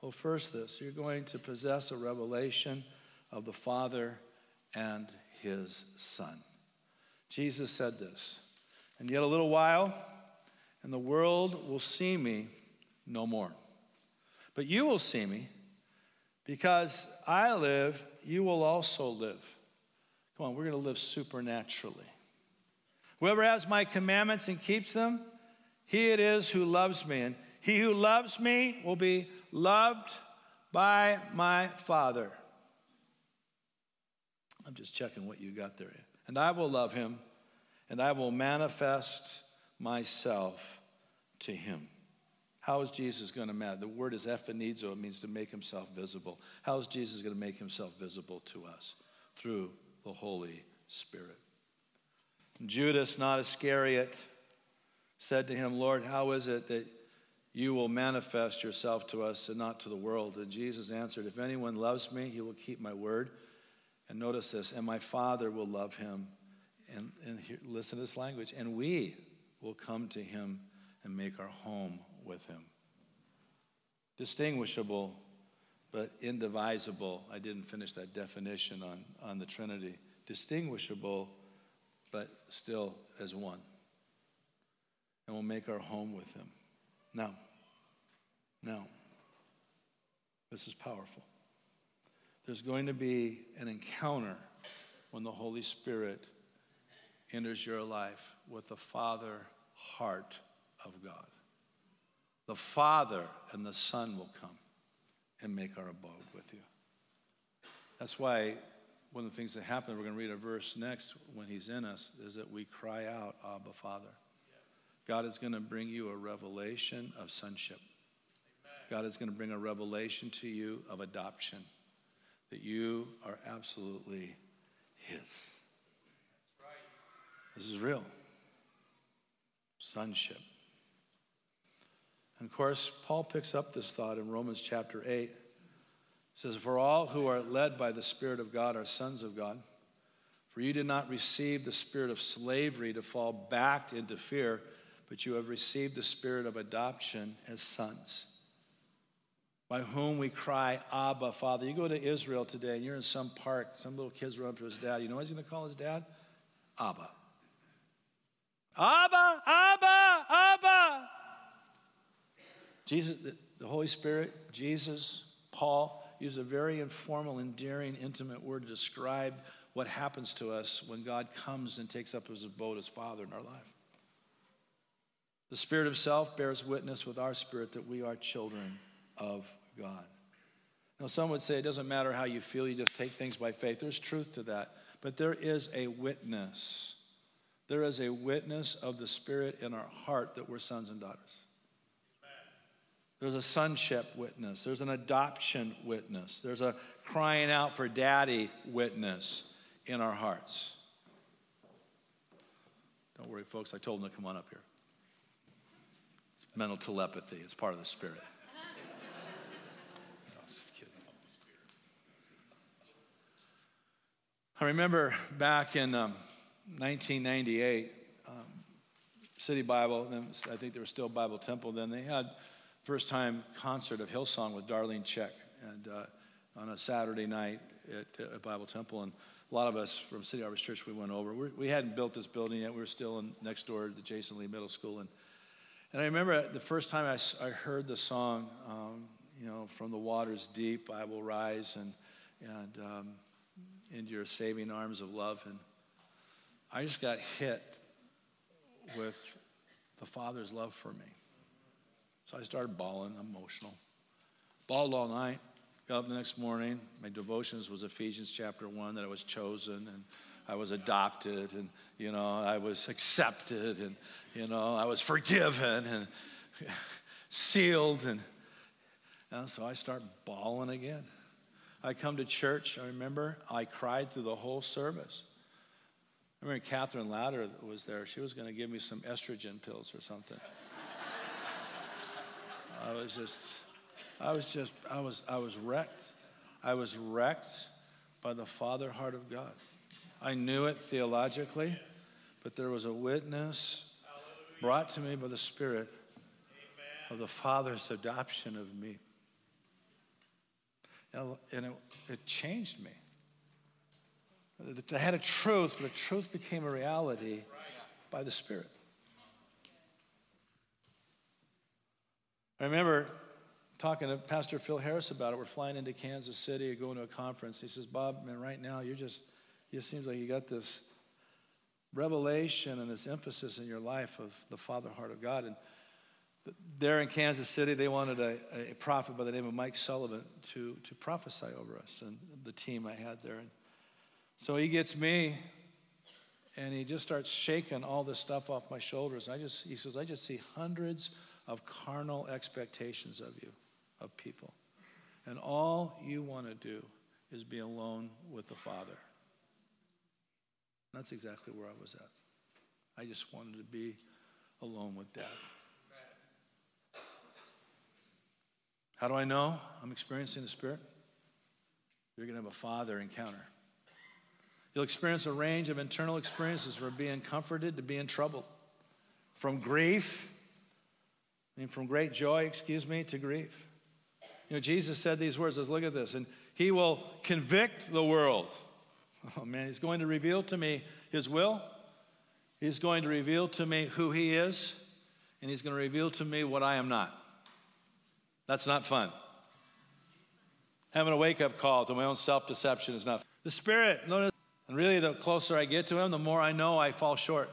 Well, first, this you're going to possess a revelation of the Father and His Son. Jesus said this, and yet a little while, and the world will see me no more. But you will see me, because I live, you will also live. Come on, we're going to live supernaturally. Whoever has my commandments and keeps them, he it is who loves me. And he who loves me will be loved by my Father. I'm just checking what you got there. And I will love him, and I will manifest myself to him. How is Jesus going to manifest? The word is emphanizo, it means to make himself visible. How is Jesus going to make himself visible to us? Through the Holy Spirit. Judas, not Iscariot, said to him, Lord, how is it that you will manifest yourself to us and not to the world? And Jesus answered, If anyone loves me, he will keep my word. And notice this, and my Father will love him. And, and listen to this language, and we will come to him and make our home with him. Distinguishable, but indivisible. I didn't finish that definition on, on the Trinity. Distinguishable, but still as one. And we'll make our home with him. Now, now, this is powerful. There's going to be an encounter when the Holy Spirit enters your life with the Father heart of God. The Father and the Son will come and make our abode with you. That's why one of the things that happen, we're going to read a verse next when He's in us, is that we cry out, Abba, Father. God is going to bring you a revelation of sonship. God is going to bring a revelation to you of adoption that you are absolutely His. This is real. Sonship. And of course, Paul picks up this thought in Romans chapter 8. He says, For all who are led by the Spirit of God are sons of God. For you did not receive the spirit of slavery to fall back into fear, but you have received the spirit of adoption as sons by whom we cry, Abba, Father. You go to Israel today and you're in some park, some little kid's run up to his dad. You know what he's going to call his dad? Abba. Abba, Abba, Abba. Jesus, the Holy Spirit, Jesus, Paul use a very informal, endearing, intimate word to describe what happens to us when God comes and takes up his abode as Father in our life. The Spirit Himself bears witness with our spirit that we are children of God. Now, some would say it doesn't matter how you feel, you just take things by faith. There's truth to that. But there is a witness. There is a witness of the Spirit in our heart that we're sons and daughters. There's a sonship witness. There's an adoption witness. There's a crying out for daddy witness in our hearts. Don't worry, folks. I told them to come on up here. It's mental telepathy, it's part of the Spirit. I remember back in um, 1998, um, City Bible, I think there was still Bible Temple then, they had first time concert of Hillsong with Darlene Zschech and uh, on a Saturday night at, at, Bible Temple. And a lot of us from City Harvest Church, we went over. We're, we had not built this building yet. We were still in, next door to Jason Lee Middle School. And, and I remember the first time I, I heard the song, um, you know, from the waters deep, I will rise. And, and um, into your saving arms of love. And I just got hit with the Father's love for me. So I started bawling, emotional. Bawled all night. Got up the next morning. My devotions was Ephesians chapter 1 that I was chosen and I was adopted and, you know, I was accepted and, you know, I was forgiven and sealed. And, and so I start bawling again. I come to church, I remember I cried through the whole service. I remember Catherine Ladder was there. She was going to give me some estrogen pills or something. I was just, I was just, I was, I was wrecked. I was wrecked by the Father heart of God. I knew it theologically, but there was a witness brought to me by the Spirit of the Father's adoption of me and it, it changed me. I had a truth, but truth became a reality by the Spirit. I remember talking to Pastor Phil Harris about it. We're flying into Kansas City, going to a conference. He says, Bob, man, right now you're just, it seems like you got this revelation and this emphasis in your life of the Father heart of God. And there in Kansas City, they wanted a, a prophet by the name of Mike Sullivant to, to prophesy over us and the team I had there. And so he gets me and he just starts shaking all this stuff off my shoulders. I just, he says, I just see hundreds of carnal expectations of you, of people. And all you want to do is be alone with the Father. That's exactly where I was at. I just wanted to be alone with Dad. How do I know I'm experiencing the Spirit? You're going to have a Father encounter. You'll experience a range of internal experiences from being comforted to being troubled, from grief, I mean, from great joy, excuse me, to grief. You know, Jesus said these words, let's look at this, and He will convict the world. Oh man, He's going to reveal to me His will, He's going to reveal to me who He is, and He's going to reveal to me what I am not. That's not fun. Having a wake up call to my own self deception is not. The Spirit, notice, and really the closer I get to Him, the more I know I fall short.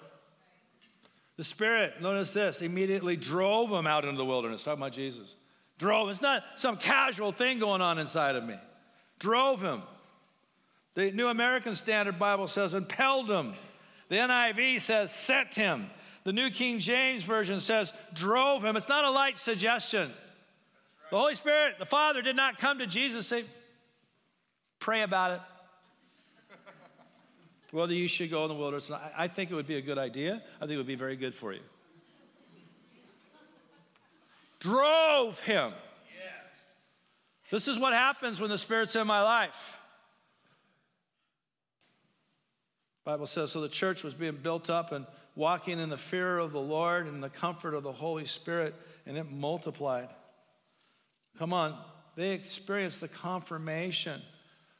The Spirit, notice this, immediately drove him out into the wilderness. Talking about Jesus. Drove. It's not some casual thing going on inside of me. Drove him. The New American Standard Bible says impelled him. The NIV says sent him. The New King James Version says drove him. It's not a light suggestion. The Holy Spirit, the Father, did not come to Jesus say, pray about it. Whether you should go in the wilderness. I think it would be a good idea. I think it would be very good for you. Drove him. Yes. This is what happens when the Spirit's in my life. Bible says so the church was being built up and walking in the fear of the Lord and the comfort of the Holy Spirit, and it multiplied. Come on, they experienced the confirmation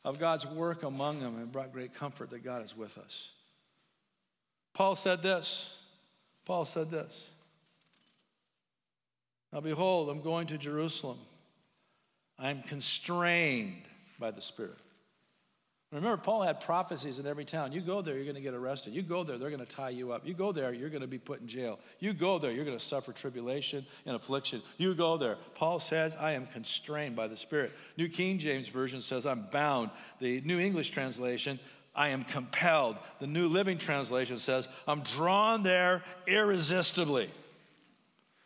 of God's work among them and brought great comfort that God is with us. Paul said this. Paul said this. Now, behold, I'm going to Jerusalem. I'm constrained by the Spirit. Remember, Paul had prophecies in every town. You go there, you're going to get arrested. You go there, they're going to tie you up. You go there, you're going to be put in jail. You go there, you're going to suffer tribulation and affliction. You go there. Paul says, I am constrained by the Spirit. New King James Version says, I'm bound. The New English translation, I am compelled. The New Living Translation says, I'm drawn there irresistibly.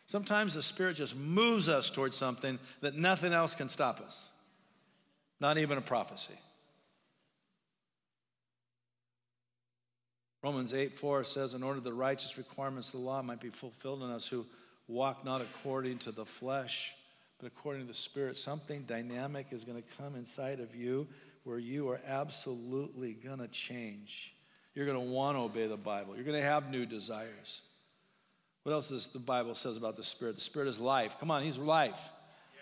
Sometimes the Spirit just moves us towards something that nothing else can stop us, not even a prophecy. Romans 8 4 says, In order the righteous requirements of the law might be fulfilled in us who walk not according to the flesh, but according to the Spirit, something dynamic is going to come inside of you where you are absolutely going to change. You're going to want to obey the Bible. You're going to have new desires. What else does the Bible says about the Spirit? The Spirit is life. Come on, He's life.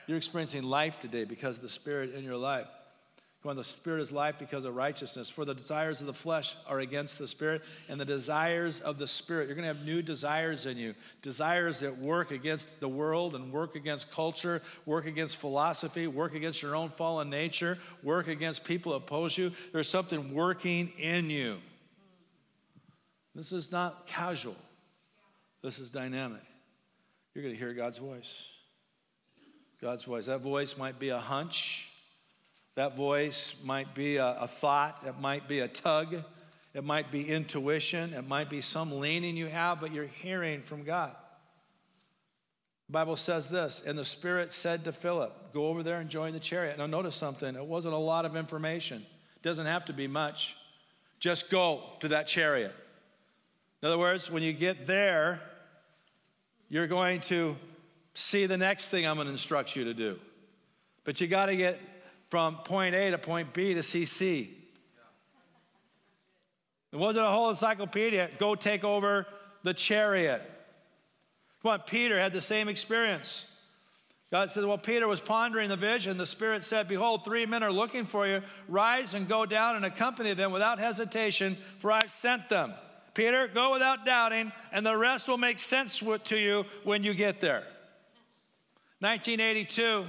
You're experiencing life today because of the Spirit in your life. When the Spirit is life because of righteousness. For the desires of the flesh are against the Spirit, and the desires of the Spirit. You're going to have new desires in you. Desires that work against the world and work against culture, work against philosophy, work against your own fallen nature, work against people who oppose you. There's something working in you. This is not casual, this is dynamic. You're going to hear God's voice. God's voice. That voice might be a hunch. That voice might be a, a thought, it might be a tug, it might be intuition, it might be some leaning you have, but you're hearing from God. The Bible says this, and the Spirit said to Philip, Go over there and join the chariot. Now, notice something. It wasn't a lot of information, it doesn't have to be much. Just go to that chariot. In other words, when you get there, you're going to see the next thing I'm going to instruct you to do. But you got to get from point A to point B to CC. It wasn't a whole encyclopedia. Go take over the chariot. Come on, Peter had the same experience. God said, Well, Peter was pondering the vision. The Spirit said, Behold, three men are looking for you. Rise and go down and accompany them without hesitation, for I've sent them. Peter, go without doubting, and the rest will make sense to you when you get there. 1982,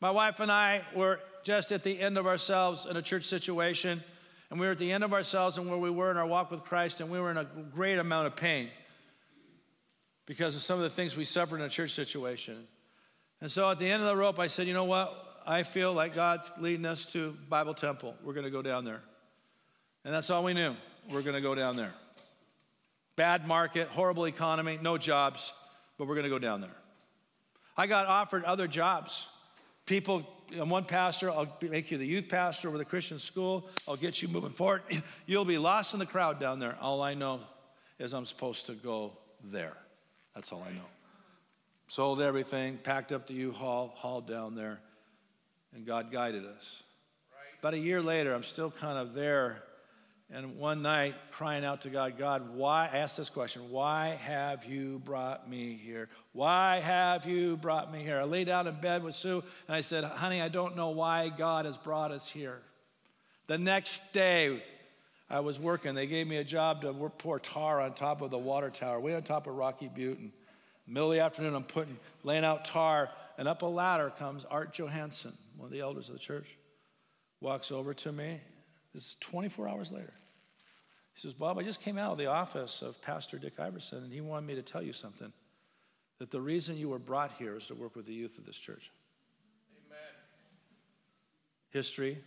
my wife and I were just at the end of ourselves in a church situation. And we were at the end of ourselves and where we were in our walk with Christ, and we were in a great amount of pain because of some of the things we suffered in a church situation. And so at the end of the rope, I said, you know what? I feel like God's leading us to Bible Temple. We're going to go down there. And that's all we knew. We're going to go down there. Bad market, horrible economy, no jobs, but we're going to go down there. I got offered other jobs. People, one pastor, I'll make you the youth pastor over the Christian school. I'll get you moving forward. You'll be lost in the crowd down there. All I know is I'm supposed to go there. That's all I know. Sold everything, packed up the U-Haul, hauled down there, and God guided us. About a year later, I'm still kind of there and one night, crying out to God, God, why, ask this question, why have you brought me here? Why have you brought me here? I lay down in bed with Sue and I said, honey, I don't know why God has brought us here. The next day, I was working. They gave me a job to pour tar on top of the water tower, way on top of Rocky Butte. And middle of the afternoon, I'm putting, laying out tar, and up a ladder comes Art Johansson, one of the elders of the church, walks over to me this is 24 hours later. He says, Bob, I just came out of the office of Pastor Dick Iverson, and he wanted me to tell you something that the reason you were brought here is to work with the youth of this church. Amen. History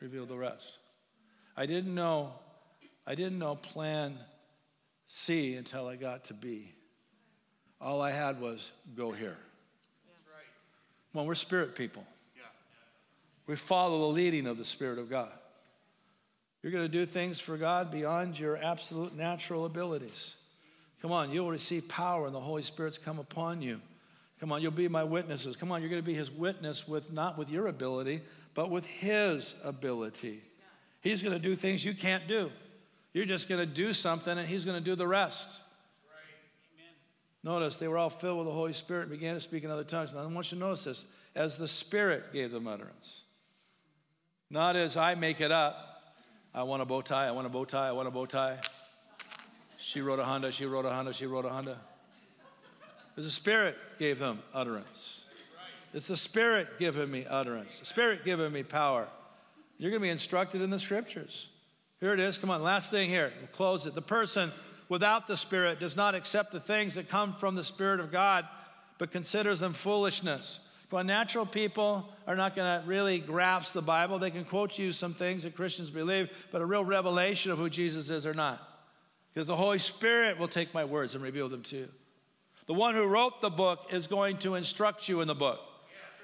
revealed the rest. I didn't know, I didn't know plan C until I got to B. All I had was go here. That's right. Well, we're spirit people. Yeah. We follow the leading of the Spirit of God. You're going to do things for God beyond your absolute natural abilities. Come on, you'll receive power and the Holy Spirit's come upon you. Come on, you'll be my witnesses. Come on, you're going to be his witness with not with your ability, but with his ability. He's going to do things you can't do. You're just going to do something and he's going to do the rest. Notice they were all filled with the Holy Spirit and began to speak in other tongues. Now I want you to notice this as the Spirit gave them utterance. Not as I make it up, I want a bow tie, I want a bow tie, I want a bow tie. She wrote a Honda, she wrote a Honda, she wrote a Honda. Because the Spirit gave them utterance. It's the Spirit giving me utterance, the Spirit giving me power. You're going to be instructed in the scriptures. Here it is. Come on, last thing here. We'll close it. The person without the Spirit does not accept the things that come from the Spirit of God, but considers them foolishness but natural people are not going to really grasp the Bible. They can quote you some things that Christians believe, but a real revelation of who Jesus is or not. Because the Holy Spirit will take my words and reveal them to you. The one who wrote the book is going to instruct you in the book.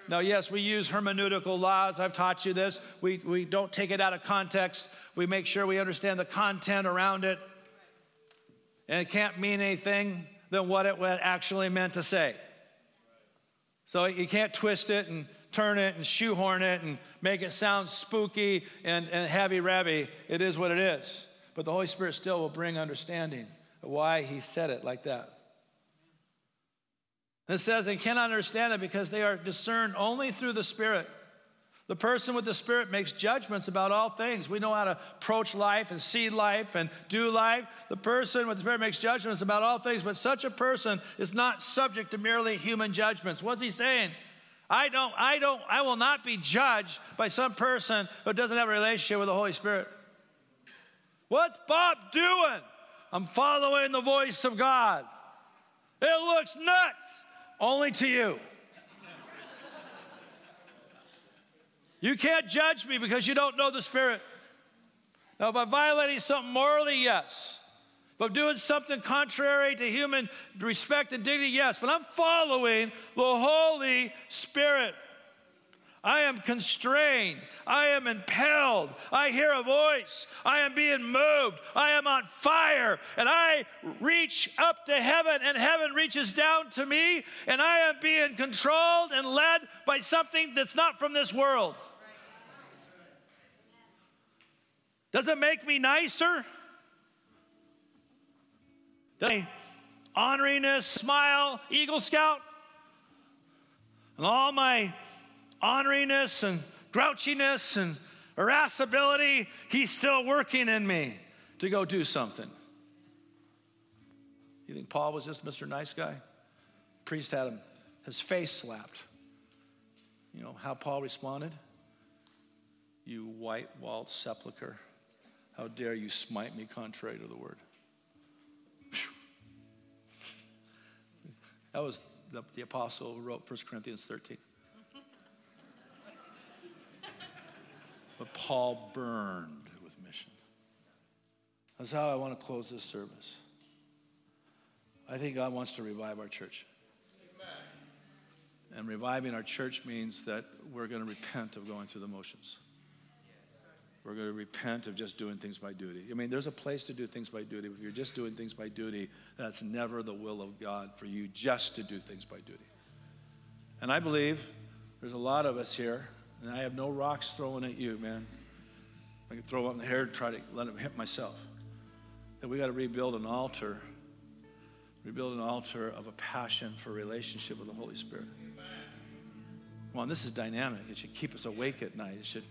Now, yes, we use hermeneutical laws. I've taught you this. We, we don't take it out of context. We make sure we understand the content around it. And it can't mean anything than what it actually meant to say. So you can't twist it and turn it and shoehorn it and make it sound spooky and, and heavy rabby. It is what it is. But the Holy Spirit still will bring understanding of why He said it like that. It says they cannot understand it because they are discerned only through the Spirit. The person with the Spirit makes judgments about all things. We know how to approach life and see life and do life. The person with the Spirit makes judgments about all things, but such a person is not subject to merely human judgments. What's he saying? I don't, I don't, I will not be judged by some person who doesn't have a relationship with the Holy Spirit. What's Bob doing? I'm following the voice of God. It looks nuts, only to you. You can't judge me because you don't know the Spirit. Now, if I'm violating something morally, yes. If I'm doing something contrary to human respect and dignity, yes. But I'm following the Holy Spirit. I am constrained. I am impelled. I hear a voice. I am being moved. I am on fire. And I reach up to heaven, and heaven reaches down to me. And I am being controlled and led by something that's not from this world. Does it make me nicer? Does my honoriness, smile, Eagle Scout, and all my honoriness and grouchiness and irascibility, he's still working in me to go do something. You think Paul was just Mr. Nice Guy? Priest had him, his face slapped. You know how Paul responded? You white walled sepulcher How dare you smite me contrary to the word? That was the, the apostle who wrote 1 Corinthians 13. But Paul burned with mission. That's how I want to close this service. I think God wants to revive our church. And reviving our church means that we're going to repent of going through the motions. We're going to repent of just doing things by duty. I mean, there's a place to do things by duty. If you're just doing things by duty, that's never the will of God for you just to do things by duty. And I believe there's a lot of us here, and I have no rocks thrown at you, man. I can throw up in the air and try to let them hit myself. That we got to rebuild an altar, rebuild an altar of a passion for relationship with the Holy Spirit. On, this is dynamic. It should keep us awake at night. It should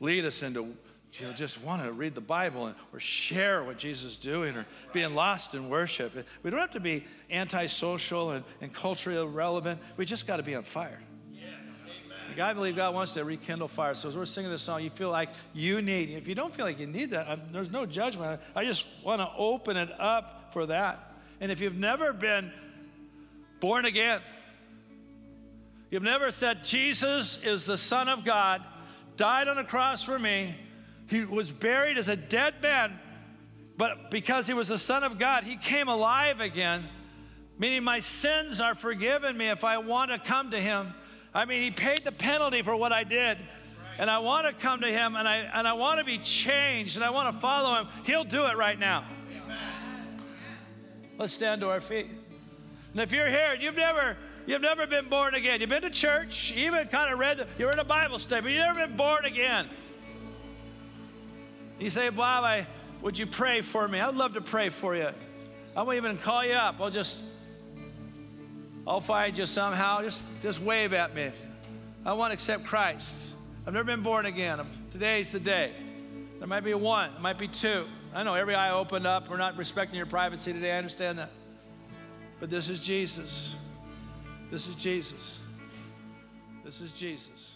lead us into you know, just want to read the Bible and, or share what Jesus is doing or being lost in worship. We don't have to be antisocial and, and culturally irrelevant. We just got to be on fire. I believe God wants to rekindle fire. So as we're singing this song, you feel like you need, if you don't feel like you need that, I'm, there's no judgment. I just want to open it up for that. And if you've never been born again, you've never said, Jesus is the Son of God, died on a cross for me, he was buried as a dead man, but because he was the Son of God, he came alive again, meaning my sins are forgiven me if I want to come to him. I mean, he paid the penalty for what I did. And I want to come to him and I, and I want to be changed and I want to follow him. He'll do it right now. Let's stand to our feet. And if you're here and you've never you've never been born again, you've been to church, you even kind of read, you're in a Bible study, but you've never been born again. You say, Bob, I, would you pray for me? I'd love to pray for you. I won't even call you up. I'll just, I'll find you somehow. Just, just wave at me. I want to accept Christ. I've never been born again. Today's the day. There might be one, there might be two. I know every eye opened up. We're not respecting your privacy today. I understand that. But this is Jesus. This is Jesus. This is Jesus.